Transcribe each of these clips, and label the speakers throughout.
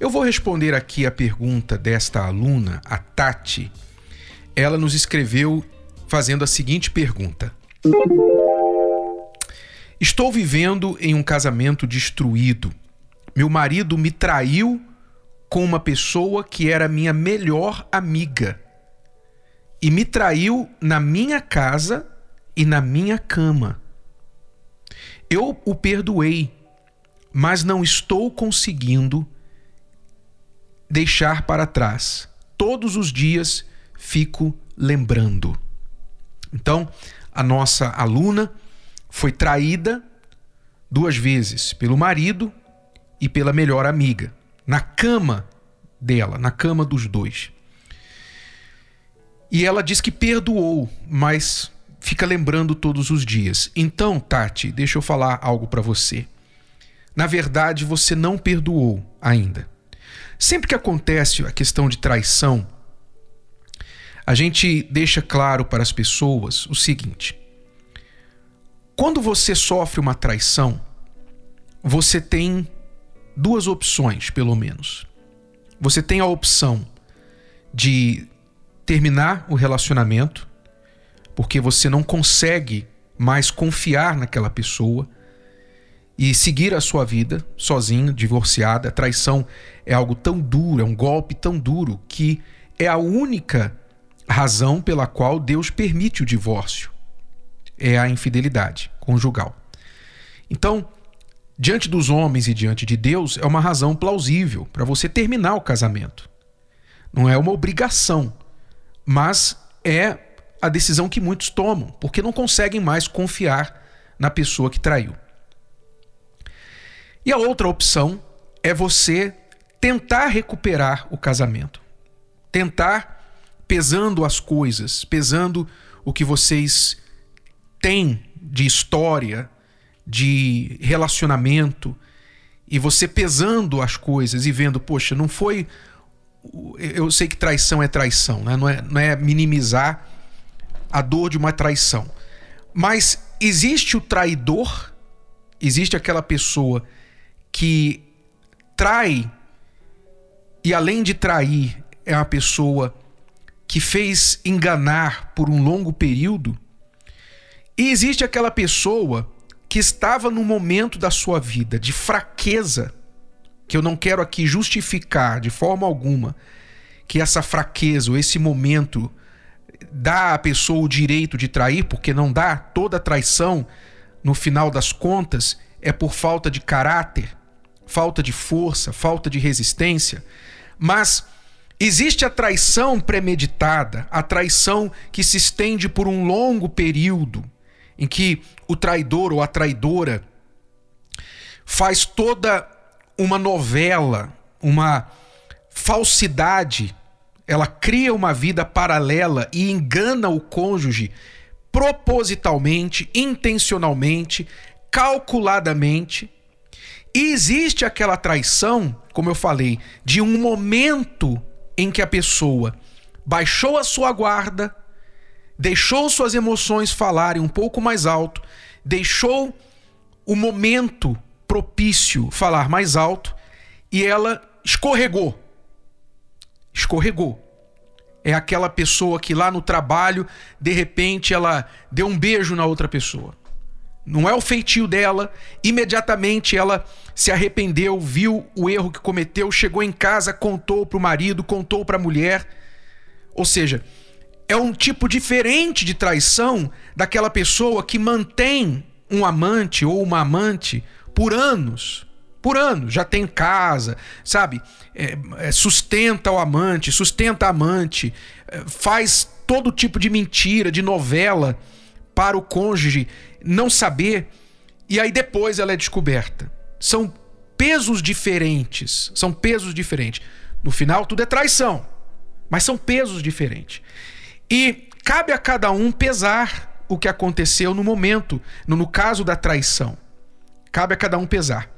Speaker 1: Eu vou responder aqui a pergunta desta aluna, a Tati. Ela nos escreveu fazendo a seguinte pergunta: Estou vivendo em um casamento destruído. Meu marido me traiu com uma pessoa que era minha melhor amiga. E me traiu na minha casa e na minha cama. Eu o perdoei, mas não estou conseguindo deixar para trás. Todos os dias fico lembrando. Então, a nossa aluna foi traída duas vezes pelo marido e pela melhor amiga, na cama dela, na cama dos dois. E ela diz que perdoou, mas fica lembrando todos os dias. Então, Tati, deixa eu falar algo para você. Na verdade, você não perdoou ainda. Sempre que acontece a questão de traição, a gente deixa claro para as pessoas o seguinte: quando você sofre uma traição, você tem duas opções, pelo menos. Você tem a opção de terminar o relacionamento, porque você não consegue mais confiar naquela pessoa e seguir a sua vida sozinho, divorciada. A traição é algo tão duro, é um golpe tão duro que é a única razão pela qual Deus permite o divórcio. É a infidelidade conjugal. Então, diante dos homens e diante de Deus, é uma razão plausível para você terminar o casamento. Não é uma obrigação, mas é a decisão que muitos tomam, porque não conseguem mais confiar na pessoa que traiu. E a outra opção é você tentar recuperar o casamento. Tentar pesando as coisas, pesando o que vocês têm de história, de relacionamento, e você pesando as coisas e vendo, poxa, não foi. Eu sei que traição é traição, né? não, é, não é minimizar a dor de uma traição. Mas existe o traidor, existe aquela pessoa que trai e além de trair é uma pessoa que fez enganar por um longo período, e existe aquela pessoa que estava no momento da sua vida de fraqueza, que eu não quero aqui justificar de forma alguma que essa fraqueza ou esse momento dá à pessoa o direito de trair, porque não dá, toda traição, no final das contas, é por falta de caráter, falta de força, falta de resistência, mas existe a traição premeditada, a traição que se estende por um longo período, em que o traidor ou a traidora faz toda uma novela, uma falsidade, ela cria uma vida paralela e engana o cônjuge propositalmente, intencionalmente, calculadamente e existe aquela traição, como eu falei, de um momento em que a pessoa baixou a sua guarda, deixou suas emoções falarem um pouco mais alto, deixou o momento propício falar mais alto e ela escorregou. Escorregou. É aquela pessoa que lá no trabalho, de repente, ela deu um beijo na outra pessoa não é o feitio dela. Imediatamente ela se arrependeu, viu o erro que cometeu, chegou em casa, contou para o marido, contou para a mulher. Ou seja, é um tipo diferente de traição daquela pessoa que mantém um amante ou uma amante por anos. Por anos, já tem casa, sabe? É, é, sustenta o amante, sustenta a amante, é, faz todo tipo de mentira, de novela para o cônjuge não saber, e aí depois ela é descoberta. São pesos diferentes, são pesos diferentes. No final, tudo é traição. Mas são pesos diferentes. E cabe a cada um pesar o que aconteceu no momento, no, caso da traição. Cabe a cada um pesar.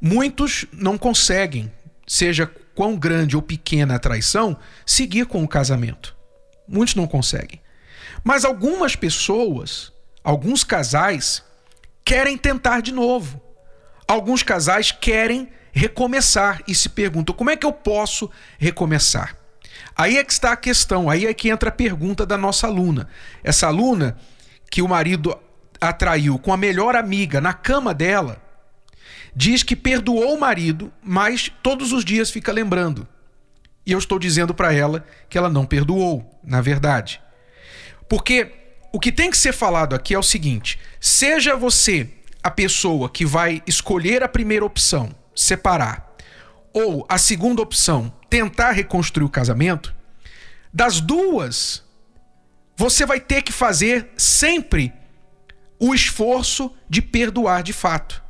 Speaker 1: Muitos não conseguem, seja quão grande ou pequena a traição, seguir com o casamento. Muitos não conseguem. Mas algumas pessoas, alguns casais, querem tentar de novo. Alguns casais querem recomeçar e se perguntam: como é que eu posso recomeçar? Aí é que está a questão, aí é que entra a pergunta da nossa aluna. Essa aluna que o marido atraiu com a melhor amiga na cama dela, diz que perdoou o marido, mas todos os dias fica lembrando. E eu estou dizendo para ela que ela não perdoou, na verdade. Porque o que tem que ser falado aqui é o seguinte: seja você a pessoa que vai escolher a primeira opção, separar, ou a segunda opção, tentar reconstruir o casamento, das duas, você vai ter que fazer sempre o esforço de perdoar de fato.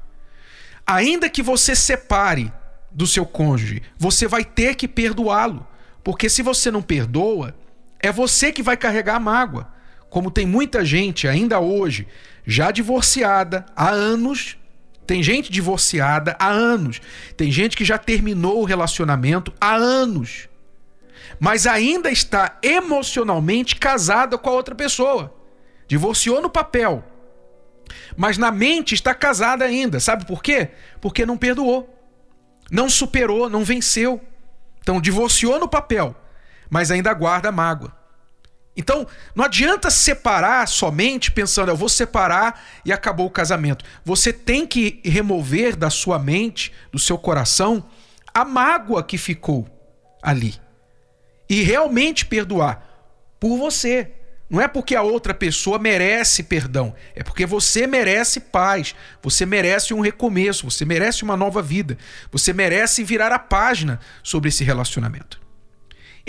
Speaker 1: Ainda que você separe do seu cônjuge, você vai ter que perdoá-lo, porque se você não perdoa, é você que vai carregar a mágoa. Como tem muita gente ainda hoje já divorciada há anos, tem gente divorciada há anos, tem gente que já terminou o relacionamento há anos, mas ainda está emocionalmente casada com a outra pessoa. Divorciou no papel, mas na mente está casada ainda. Sabe por quê? Porque não perdoou, não superou, não venceu. Então divorciou no papel, mas ainda guarda mágoa. Então, não adianta separar somente pensando, eu vou separar e acabou o casamento. Você tem que remover da sua mente, do seu coração, a mágoa que ficou ali. E realmente perdoar por você. Não é porque a outra pessoa merece perdão, é porque você merece paz, você merece um recomeço, você merece uma nova vida, você merece virar a página sobre esse relacionamento.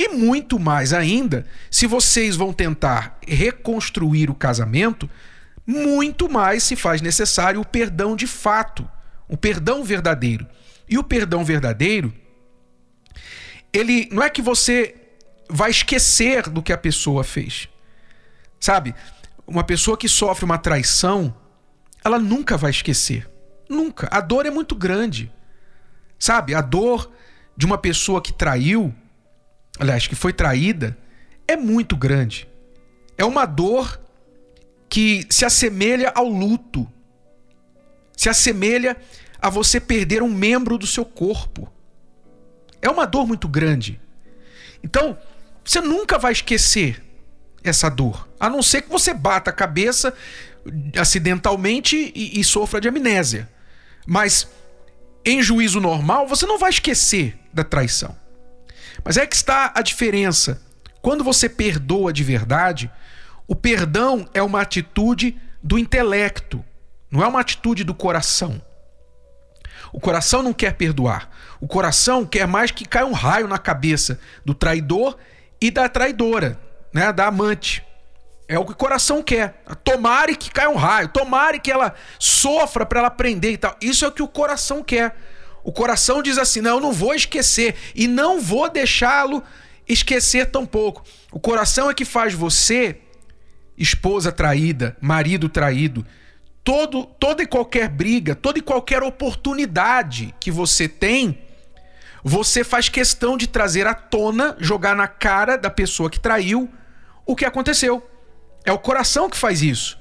Speaker 1: E muito mais ainda, se vocês vão tentar reconstruir o casamento, muito mais se faz necessário o perdão de fato, o perdão verdadeiro. E o perdão verdadeiro, ele não é que você vai esquecer do que a pessoa fez. Sabe? Uma pessoa que sofre uma traição, ela nunca vai esquecer. Nunca. A dor é muito grande. Sabe? A dor de uma pessoa que traiu, aliás, que foi traída, é muito grande. É uma dor que se assemelha ao luto. Se assemelha a você perder um membro do seu corpo. É uma dor muito grande. Então, você nunca vai esquecer essa dor. A não ser que você bata a cabeça acidentalmente e, e sofra de amnésia. Mas em juízo normal, você não vai esquecer da traição. Mas é que está a diferença. Quando você perdoa de verdade, o perdão é uma atitude do intelecto, não é uma atitude do coração. O coração não quer perdoar. O coração quer mais que caia um raio na cabeça do traidor e da traidora né, da amante. É o que o coração quer. Tomare que caia um raio, tomare que ela sofra para ela aprender e tal. Isso é o que o coração quer. O coração diz assim: não, eu não vou esquecer e não vou deixá-lo esquecer tão pouco. O coração é que faz você, esposa traída, marido traído, todo, toda e qualquer briga, toda e qualquer oportunidade que você tem, você faz questão de trazer à tona, jogar na cara da pessoa que traiu o que aconteceu. É o coração que faz isso.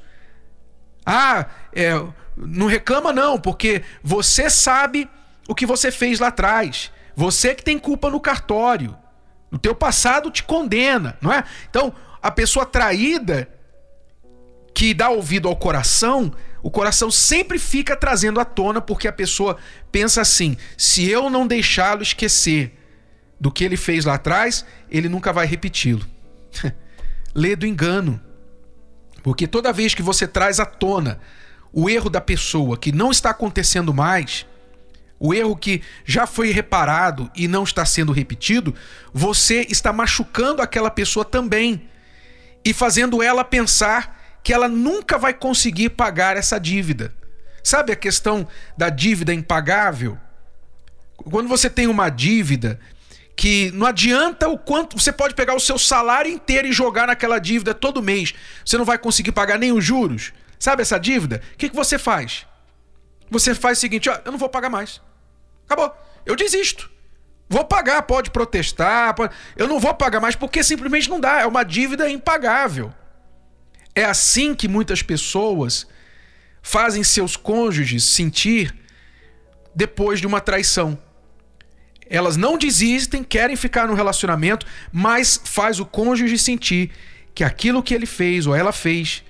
Speaker 1: Ah, é, não reclama não, porque você sabe o que você fez lá atrás. Você que tem culpa no cartório. O teu passado te condena, não é? Então, a pessoa traída que dá ouvido ao coração, o coração sempre fica trazendo à tona porque a pessoa pensa assim: se eu não deixá-lo esquecer do que ele fez lá atrás, ele nunca vai repeti-lo. lê do engano. Porque toda vez que você traz à tona o erro da pessoa que não está acontecendo mais, o erro que já foi reparado e não está sendo repetido, você está machucando aquela pessoa também e fazendo ela pensar que ela nunca vai conseguir pagar essa dívida. Sabe a questão da dívida impagável? Quando você tem uma dívida que não adianta o quanto você pode pegar o seu salário inteiro e jogar naquela dívida todo mês. Você não vai conseguir pagar nem os juros. Sabe essa dívida? O que, que você faz? Você faz o seguinte: ó, eu não vou pagar mais. Acabou. Eu desisto. Vou pagar, pode protestar, pode... eu não vou pagar mais porque simplesmente não dá. É uma dívida impagável. É assim que muitas pessoas fazem seus cônjuges sentir depois de uma traição. Elas não desistem, querem ficar no relacionamento, mas faz o cônjuge sentir que aquilo que ele fez ou ela fez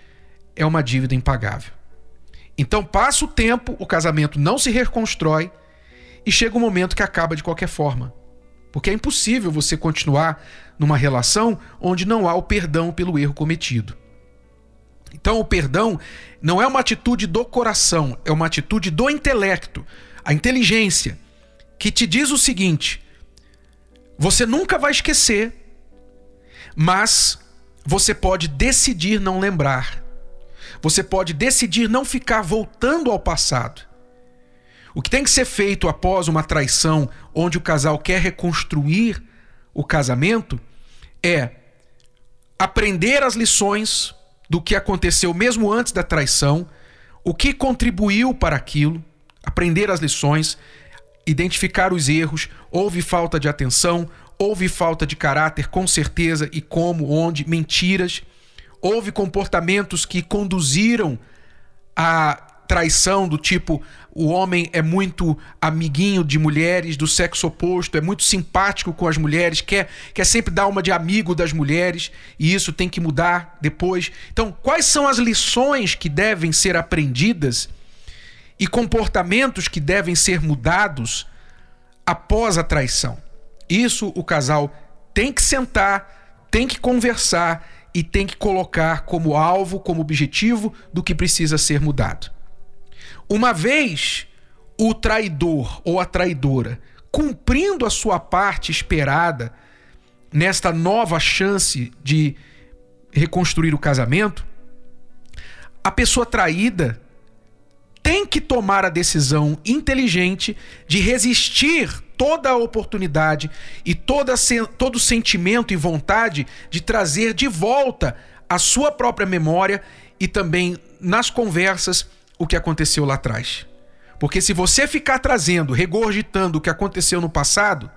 Speaker 1: é uma dívida impagável. Então passa o tempo, o casamento não se reconstrói e chega um momento que acaba de qualquer forma. Porque é impossível você continuar numa relação onde não há o perdão pelo erro cometido. Então o perdão não é uma atitude do coração, é uma atitude do intelecto, a inteligência que te diz o seguinte: você nunca vai esquecer, mas você pode decidir não lembrar. Você pode decidir não ficar voltando ao passado. O que tem que ser feito após uma traição onde o casal quer reconstruir o casamento é aprender as lições do que aconteceu mesmo antes da traição, o que contribuiu para aquilo, aprender as lições identificar os erros, houve falta de atenção, houve falta de caráter, com certeza, e como, onde, mentiras, houve comportamentos que conduziram à traição do tipo o homem é muito amiguinho de mulheres do sexo oposto, é muito simpático com as mulheres, quer, quer sempre dar uma de amigo das mulheres, e isso tem que mudar depois. Então, quais são as lições que devem ser aprendidas? e comportamentos que devem ser mudados após a traição. Isso o casal tem que sentar, tem que conversar e tem que colocar como alvo, como objetivo do que precisa ser mudado. Uma vez o traidor ou a traidora cumprindo a sua parte esperada nesta nova chance de reconstruir o casamento, a pessoa traída tem que tomar a decisão inteligente de resistir toda a oportunidade e toda, todo sentimento e vontade de trazer de volta a sua própria memória e também nas conversas o que aconteceu lá atrás. Porque se você ficar trazendo, regurgitando o que aconteceu no passado,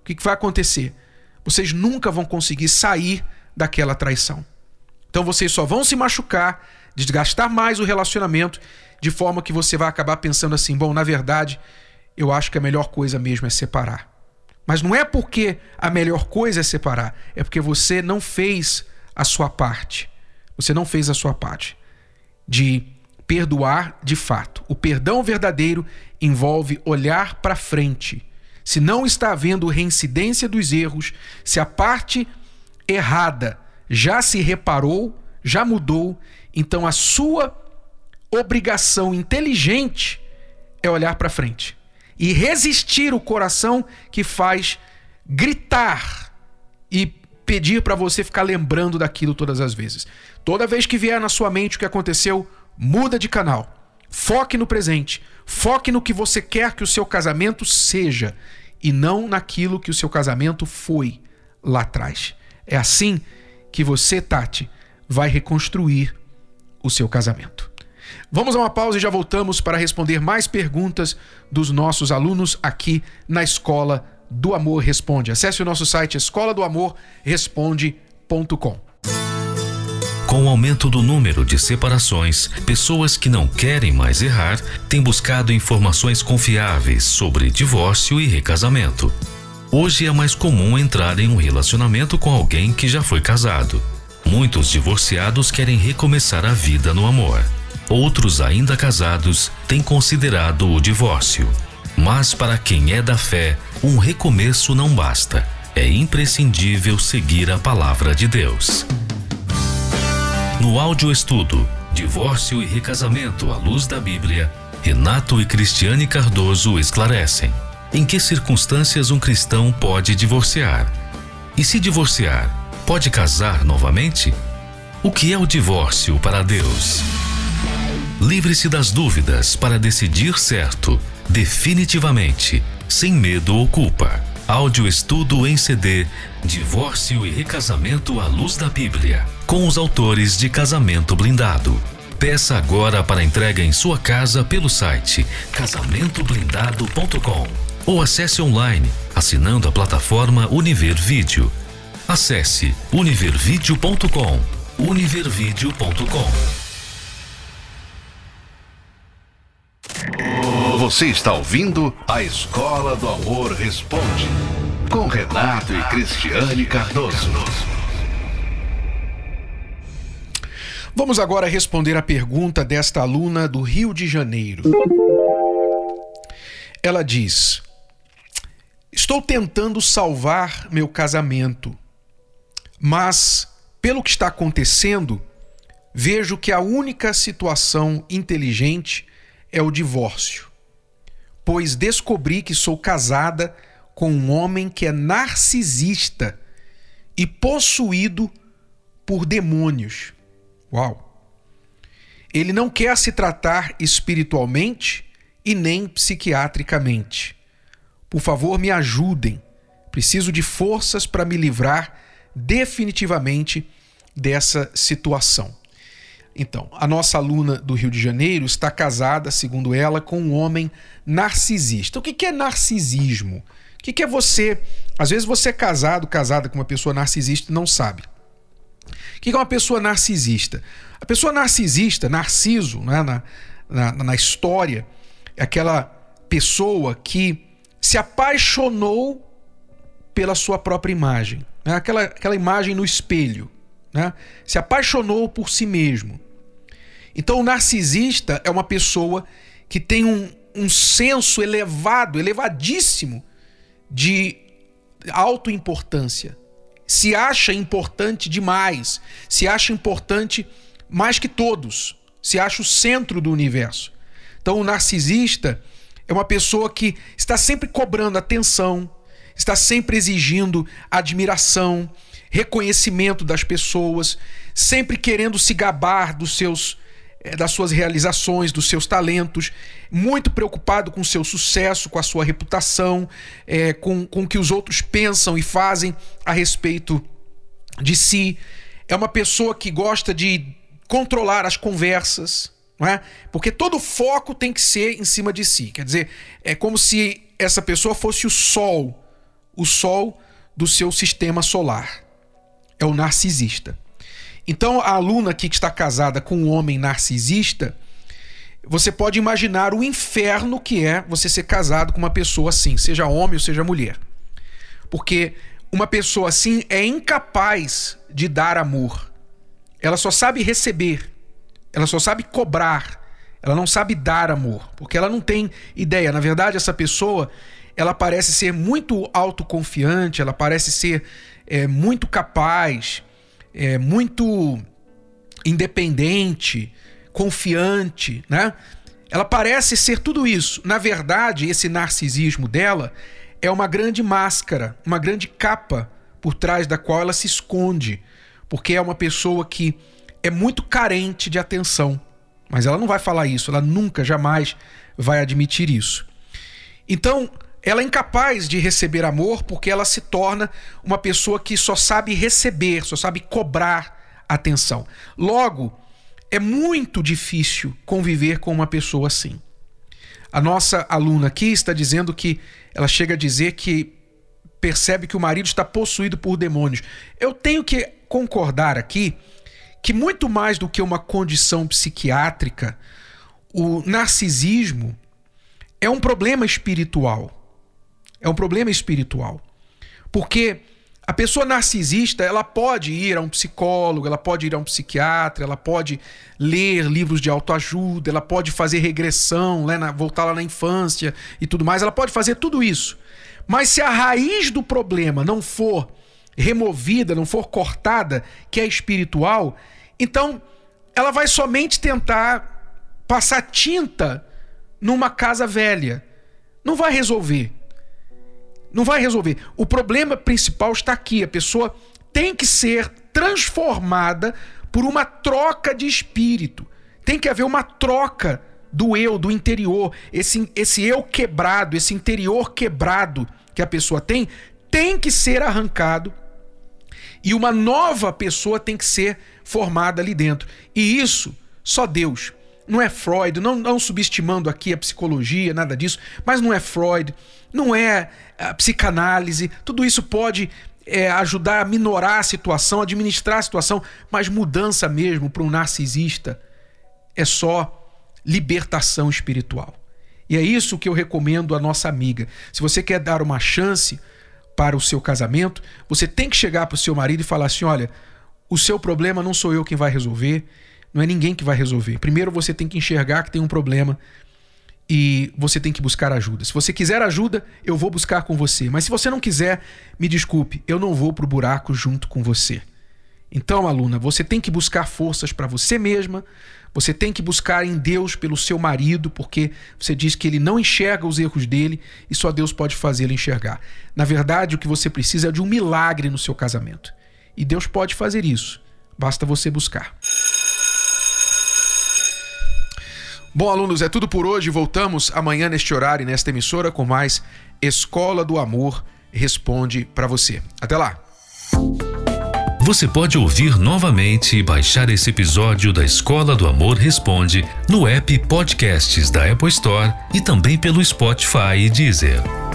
Speaker 1: o que vai acontecer? Vocês nunca vão conseguir sair daquela traição. Então vocês só vão se machucar, desgastar mais o relacionamento de forma que você vai acabar pensando assim: bom, na verdade, eu acho que a melhor coisa mesmo é separar. Mas não é porque a melhor coisa é separar, é porque você não fez a sua parte. Você não fez a sua parte de perdoar de fato. O perdão verdadeiro envolve olhar para frente. Se não está havendo reincidência dos erros, se a parte errada já se reparou, já mudou, então a sua obrigação inteligente é olhar para frente e resistir o coração que faz gritar e pedir para você ficar lembrando daquilo todas as vezes. Toda vez que vier na sua mente o que aconteceu, muda de canal. Foque no presente. Foque no que você quer que o seu casamento seja e não naquilo que o seu casamento foi lá atrás. É assim que você, Tati, vai reconstruir o seu casamento. Vamos a uma pausa e já voltamos para responder mais perguntas dos nossos alunos aqui na Escola do Amor Responde. Acesse o nosso site escola do amor responde.com.
Speaker 2: Com o aumento do número de separações, pessoas que não querem mais errar têm buscado informações confiáveis sobre divórcio e recasamento. Hoje é mais comum entrar em um relacionamento com alguém que já foi casado. Muitos divorciados querem recomeçar a vida no amor. Outros, ainda casados, têm considerado o divórcio. Mas para quem é da fé, um recomeço não basta. É imprescindível seguir a palavra de Deus. No áudio estudo Divórcio e Recasamento à Luz da Bíblia, Renato e Cristiane Cardoso esclarecem em que circunstâncias um cristão pode divorciar. E se divorciar, pode casar novamente? O que é o divórcio para Deus? Livre-se das dúvidas para decidir certo, definitivamente, sem medo ou culpa. Áudio estudo em CD Divórcio e Recasamento à Luz da Bíblia. Com os autores de Casamento Blindado. Peça agora para entrega em sua casa pelo site casamentoblindado.com ou acesse online assinando a plataforma Univer Vídeo. Acesse univervideo.com. univervideo.com.
Speaker 3: Você está ouvindo a Escola do Amor Responde com Renato e Cristiane Cardoso.
Speaker 1: Vamos agora responder a pergunta desta aluna do Rio de Janeiro. Ela diz: Estou tentando salvar meu casamento, mas, pelo que está acontecendo, vejo que a única situação inteligente é o divórcio, pois descobri que sou casada com um homem que é narcisista e possuído por demônios. Uau! Ele não quer se tratar espiritualmente e nem psiquiatricamente. Por favor, me ajudem. Preciso de forças para me livrar definitivamente dessa situação. Então, a nossa aluna do Rio de Janeiro está casada, segundo ela, com um homem narcisista. O que é narcisismo? O que é você. Às vezes você é casado, casada com uma pessoa narcisista e não sabe. O que é uma pessoa narcisista? A pessoa narcisista, narciso, né, na, na, na história, é aquela pessoa que se apaixonou pela sua própria imagem, né? aquela, aquela imagem no espelho, né? se apaixonou por si mesmo. Então, o narcisista é uma pessoa que tem um, um senso elevado, elevadíssimo de autoimportância se acha importante demais, se acha importante mais que todos, se acha o centro do universo. Então, o narcisista é uma pessoa que está sempre cobrando atenção, está sempre exigindo admiração, reconhecimento das pessoas, sempre querendo se gabar dos seus das suas realizações, dos seus talentos, muito preocupado com o seu sucesso, com a sua reputação, é, com, com o que os outros pensam e fazem a respeito de si. É uma pessoa que gosta de controlar as conversas, não é? Porque todo foco tem que ser em cima de si. Quer dizer, é como se essa pessoa fosse o sol, o sol do seu sistema solar. É o narcisista. Então, a aluna aqui que está casada com um homem narcisista, você pode imaginar o inferno que é você ser casado com uma pessoa assim, seja homem ou seja mulher. Porque uma pessoa assim é incapaz de dar amor. Ela só sabe receber. Ela só sabe cobrar. Ela não sabe dar amor, porque ela não tem ideia. Na verdade, essa pessoa, ela parece ser muito autoconfiante, ela parece ser é, muito capaz, é, muito independente, confiante, né? Ela parece ser tudo isso. Na verdade, esse narcisismo dela é uma grande máscara, uma grande capa por trás da qual ela se esconde, porque é uma pessoa que é muito carente de atenção. Mas ela não vai falar isso, ela nunca, jamais vai admitir isso. Então, ela é incapaz de receber amor porque ela se torna uma pessoa que só sabe receber, só sabe cobrar atenção. Logo, é muito difícil conviver com uma pessoa assim. A nossa aluna aqui está dizendo que ela chega a dizer que percebe que o marido está possuído por demônios. Eu tenho que concordar aqui que muito mais do que uma condição psiquiátrica, o narcisismo é um problema espiritual. É um problema espiritual. Porque a pessoa narcisista, ela pode ir a um psicólogo, ela pode ir a um psiquiatra, ela pode ler livros de autoajuda, ela pode fazer regressão, né, voltar lá na infância e tudo mais, ela pode fazer tudo isso. Mas se a raiz do problema não for removida, não for cortada, que é espiritual, então ela vai somente tentar passar tinta numa casa velha. Não vai resolver. Não vai resolver. O problema principal está aqui. A pessoa tem que ser transformada por uma troca de espírito. Tem que haver uma troca do eu, do interior, esse, esse eu quebrado, esse interior quebrado que a pessoa tem, tem que ser arrancado e uma nova pessoa tem que ser formada ali dentro. E isso só Deus. Não é Freud, não, não subestimando aqui a psicologia, nada disso, mas não é Freud, não é a psicanálise, tudo isso pode é, ajudar a minorar a situação, administrar a situação, mas mudança mesmo para um narcisista é só libertação espiritual. E é isso que eu recomendo à nossa amiga. Se você quer dar uma chance para o seu casamento, você tem que chegar para o seu marido e falar assim: olha, o seu problema não sou eu quem vai resolver, não é ninguém que vai resolver. Primeiro você tem que enxergar que tem um problema e você tem que buscar ajuda. Se você quiser ajuda, eu vou buscar com você. Mas se você não quiser, me desculpe, eu não vou para o buraco junto com você. Então, aluna, você tem que buscar forças para você mesma, você tem que buscar em Deus pelo seu marido, porque você diz que ele não enxerga os erros dele e só Deus pode fazê-lo enxergar. Na verdade, o que você precisa é de um milagre no seu casamento. E Deus pode fazer isso. Basta você buscar. Bom, alunos, é tudo por hoje. Voltamos amanhã neste horário e nesta emissora com mais Escola do Amor Responde para você. Até lá.
Speaker 2: Você pode ouvir novamente e baixar esse episódio da Escola do Amor Responde no app Podcasts da Apple Store e também pelo Spotify e Deezer.